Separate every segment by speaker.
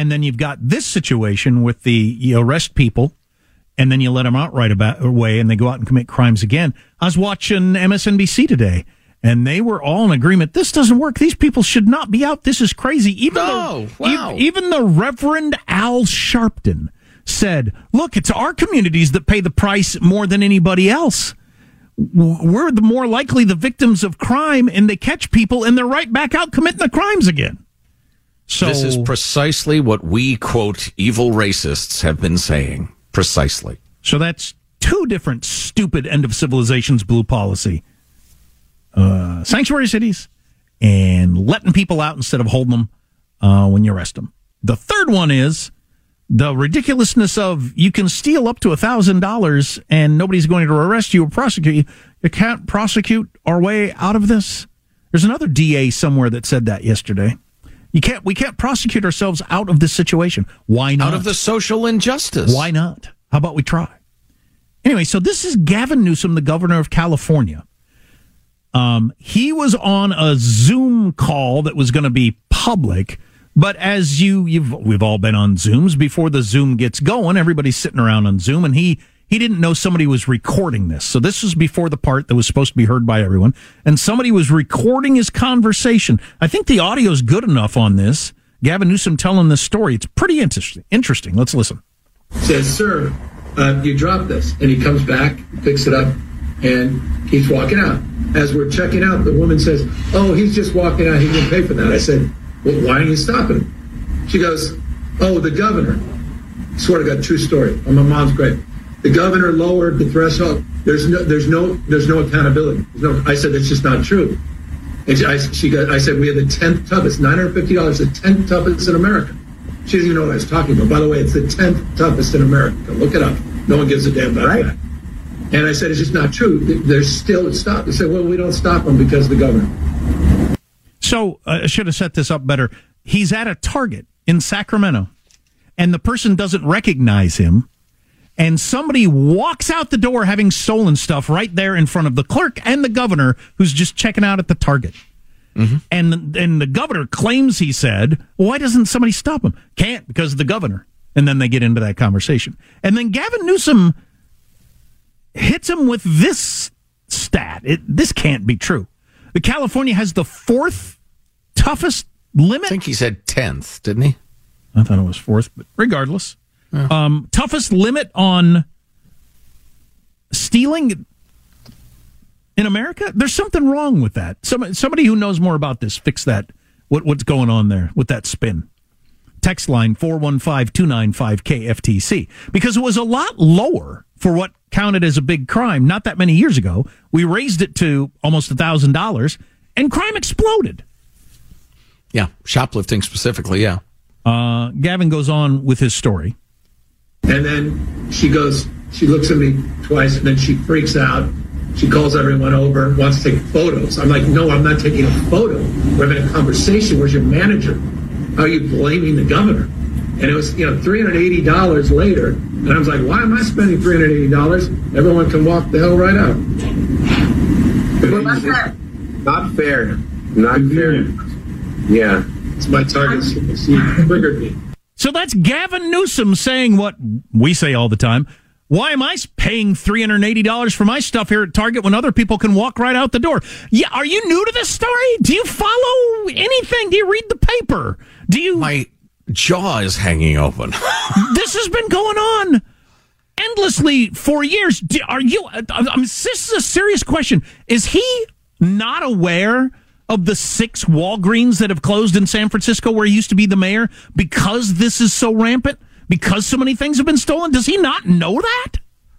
Speaker 1: And then you've got this situation with the you arrest people and then you let them out right about away and they go out and commit crimes again. I was watching MSNBC today and they were all in agreement. This doesn't work. These people should not be out. This is crazy. Even the, wow. even the Reverend Al Sharpton said, "Look, it's our communities that pay the price more than anybody else. We're the more likely the victims of crime, and they catch people, and they're right back out committing the crimes again."
Speaker 2: So this is precisely what we quote evil racists have been saying. Precisely.
Speaker 1: So that's two different stupid end of civilization's blue policy. Uh, sanctuary cities and letting people out instead of holding them uh, when you arrest them. The third one is the ridiculousness of you can steal up to a thousand dollars and nobody's going to arrest you or prosecute you. You can't prosecute our way out of this. There's another DA somewhere that said that yesterday. You can't. We can't prosecute ourselves out of this situation. Why not?
Speaker 2: Out of the social injustice.
Speaker 1: Why not? How about we try? Anyway, so this is Gavin Newsom, the governor of California. Um, he was on a Zoom call that was going to be public, but as you, you've, we've all been on Zooms before the Zoom gets going. Everybody's sitting around on Zoom, and he he didn't know somebody was recording this. So this was before the part that was supposed to be heard by everyone. And somebody was recording his conversation. I think the audio is good enough on this. Gavin Newsom telling this story. It's pretty interesting. Interesting. Let's listen.
Speaker 3: Says, sir, uh, you dropped this. And he comes back, picks it up, and keeps walking out. As we're checking out, the woman says, oh, he's just walking out. He didn't pay for that. I said, well, why are you stopping him? She goes, oh, the governor. Swear to God, true story. Oh, my mom's great. The governor lowered the threshold. There's no, there's no, there's no accountability. There's no, I said that's just not true. And she, I, she got, I said we have the tenth toughest, nine hundred fifty dollars, the tenth toughest in America. She doesn't even know what I was talking about. By the way, it's the tenth toughest in America. Look it up. No one gives a damn about right. that. And I said it's just not true. There's still stop. They said, well, we don't stop them because of the governor.
Speaker 1: So uh, I should have set this up better. He's at a Target in Sacramento, and the person doesn't recognize him and somebody walks out the door having stolen stuff right there in front of the clerk and the governor who's just checking out at the Target. Mm-hmm. And and the governor claims he said, "Why doesn't somebody stop him?" Can't because of the governor. And then they get into that conversation. And then Gavin Newsom hits him with this stat. It, this can't be true. The California has the fourth toughest limit. I
Speaker 2: think he said tenth, didn't he?
Speaker 1: I thought it was fourth, but regardless, yeah. Um, toughest limit on stealing in America? There's something wrong with that. Some, somebody who knows more about this, fix that. What, what's going on there with that spin? Text line 415-295-KFTC. Because it was a lot lower for what counted as a big crime not that many years ago. We raised it to almost a $1,000 and crime exploded.
Speaker 2: Yeah, shoplifting specifically, yeah.
Speaker 1: Uh, Gavin goes on with his story.
Speaker 3: And then she goes, she looks at me twice, and then she freaks out. She calls everyone over, wants to take photos. I'm like, no, I'm not taking a photo. We're having a conversation. Where's your manager? How are you blaming the governor? And it was, you know, $380 later. And I was like, why am I spending $380? Everyone can walk the hell right out.
Speaker 4: Well, not fair. Not fair. Not fair. Yeah.
Speaker 3: It's my target. She triggered me.
Speaker 1: So that's Gavin Newsom saying what we say all the time. Why am I paying $380 for my stuff here at Target when other people can walk right out the door? Yeah, are you new to this story? Do you follow anything? Do you read the paper? Do you
Speaker 2: My jaw is hanging open.
Speaker 1: this has been going on endlessly for years. Are you I'm, this is a serious question. Is he not aware of the six Walgreens that have closed in San Francisco where he used to be the mayor because this is so rampant? Because so many things have been stolen? Does he not know that?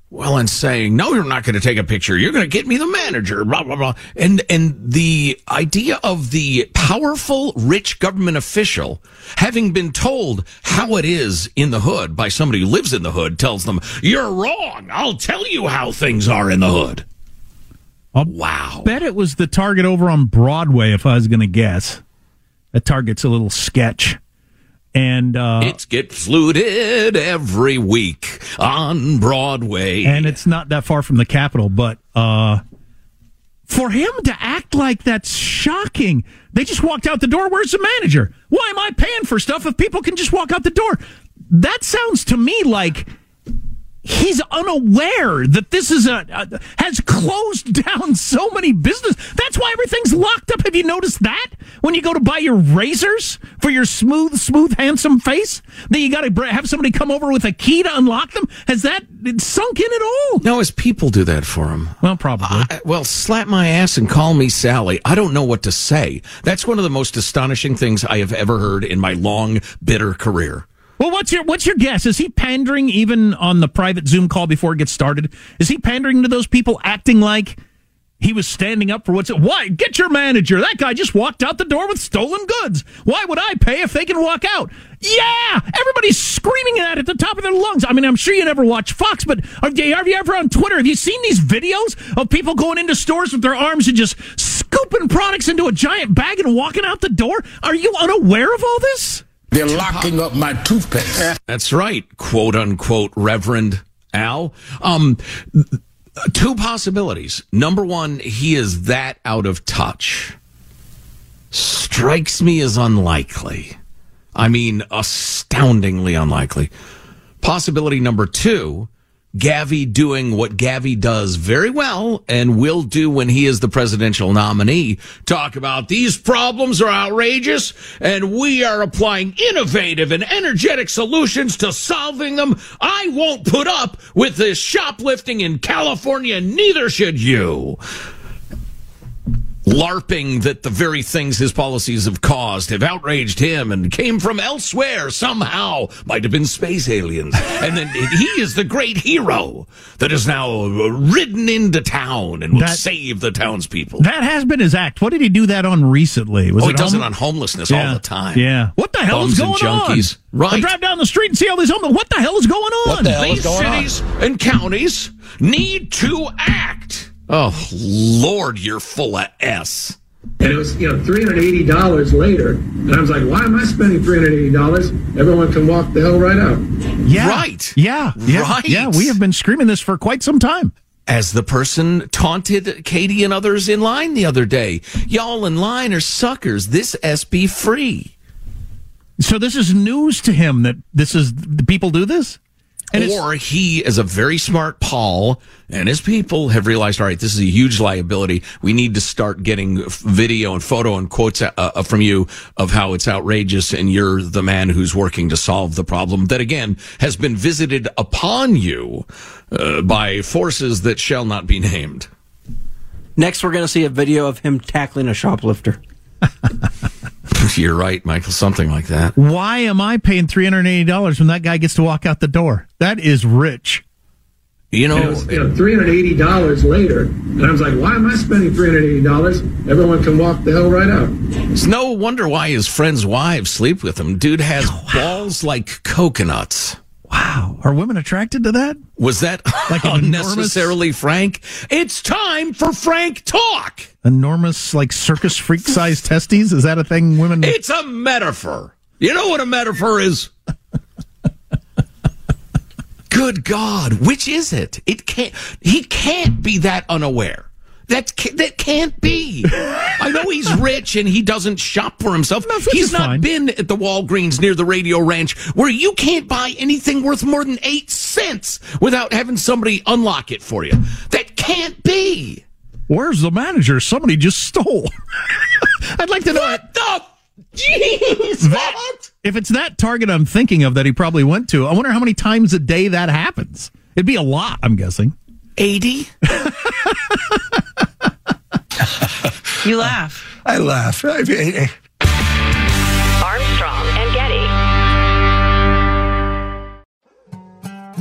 Speaker 2: Well, and saying, no, you're not going to take a picture. You're going to get me the manager, blah, blah, blah. And, and the idea of the powerful, rich government official having been told how it is in the hood by somebody who lives in the hood tells them, you're wrong. I'll tell you how things are in the hood.
Speaker 1: I'll wow. Bet it was the Target over on Broadway, if I was going to guess. That Target's a little sketch. And uh,
Speaker 2: it's get fluted every week on Broadway.
Speaker 1: And it's not that far from the Capitol, but uh, for him to act like that's shocking. They just walked out the door. Where's the manager? Why am I paying for stuff if people can just walk out the door? That sounds to me like he's unaware that this is a, a, has closed down so many business. That's why everything's locked up. Have you noticed that when you go to buy your razors for your smooth, smooth, handsome face, that you got to have somebody come over with a key to unlock them? Has that sunk in at all?
Speaker 2: No, as people do that for him.
Speaker 1: Well, probably.
Speaker 2: I, well, slap my ass and call me Sally. I don't know what to say. That's one of the most astonishing things I have ever heard in my long, bitter career.
Speaker 1: Well, what's your what's your guess? Is he pandering even on the private Zoom call before it gets started? Is he pandering to those people, acting like he was standing up for what's it? why? Get your manager. That guy just walked out the door with stolen goods. Why would I pay if they can walk out? Yeah, everybody's screaming that at the top of their lungs. I mean, I'm sure you never watch Fox, but you, have you ever on Twitter? Have you seen these videos of people going into stores with their arms and just scooping products into a giant bag and walking out the door? Are you unaware of all this?
Speaker 5: They're locking up my toothpaste.
Speaker 2: That's right, quote unquote, Reverend Al. Um, two possibilities. Number one, he is that out of touch. Strikes me as unlikely. I mean, astoundingly unlikely. Possibility number two, Gavi doing what Gavi does very well and will do when he is the presidential nominee. Talk about these problems are outrageous and we are applying innovative and energetic solutions to solving them. I won't put up with this shoplifting in California. Neither should you. LARPing that the very things his policies have caused have outraged him and came from elsewhere somehow. Might have been space aliens. And then he is the great hero that has now uh, ridden into town and will that, save the townspeople.
Speaker 1: That has been his act. What did he do that on recently?
Speaker 2: Was oh, he does it on homelessness
Speaker 1: yeah.
Speaker 2: all the time.
Speaker 1: Yeah. What the hell
Speaker 2: Bums
Speaker 1: is going
Speaker 2: junkies.
Speaker 1: on?
Speaker 2: Right.
Speaker 1: I drive down the street and see all these homeless. What the hell is going on?
Speaker 2: What the hell these is cities on? and counties need to act. Oh, Lord, you're full of S.
Speaker 3: And it was, you know, $380 later. And I was like, why am I spending $380? Everyone can walk the hell right out.
Speaker 1: Yeah.
Speaker 2: Right.
Speaker 1: Yeah. yeah.
Speaker 2: Right.
Speaker 1: Yeah. We have been screaming this for quite some time.
Speaker 2: As the person taunted Katie and others in line the other day. Y'all in line are suckers. This SB free.
Speaker 1: So this is news to him that this is, the people do this?
Speaker 2: And or he is a very smart pol and his people have realized, all right, this is a huge liability. We need to start getting video and photo and quotes uh, uh, from you of how it's outrageous. And you're the man who's working to solve the problem that again has been visited upon you uh, by forces that shall not be named.
Speaker 6: Next, we're going to see a video of him tackling a shoplifter.
Speaker 2: You're right, Michael. Something like that.
Speaker 1: Why am I paying three hundred eighty dollars when that guy gets to walk out the door? That is rich.
Speaker 2: You know,
Speaker 3: was, you know, three hundred eighty dollars later, and I was like, "Why am I spending three hundred eighty dollars? Everyone can walk the hell right out."
Speaker 2: It's no wonder why his friends' wives sleep with him. Dude has wow. balls like coconuts.
Speaker 1: Wow. Are women attracted to that?
Speaker 2: Was that like unnecessarily enormous, frank? It's time for frank talk.
Speaker 1: Enormous, like circus freak sized testes? Is that a thing women.
Speaker 2: It's a metaphor. You know what a metaphor is? Good God. Which is it? It can't, he can't be that unaware. That that can't be. I know he's rich and he doesn't shop for himself. No, he's not
Speaker 1: fine.
Speaker 2: been at the Walgreens near the Radio Ranch where you can't buy anything worth more than eight cents without having somebody unlock it for you. That can't be.
Speaker 1: Where's the manager? Somebody just stole. I'd like to know
Speaker 2: what the. Jeez,
Speaker 1: that, what? If it's that Target I'm thinking of that he probably went to, I wonder how many times a day that happens. It'd be a lot, I'm guessing.
Speaker 2: 80?
Speaker 7: you laugh.
Speaker 5: I laugh. Armstrong
Speaker 8: and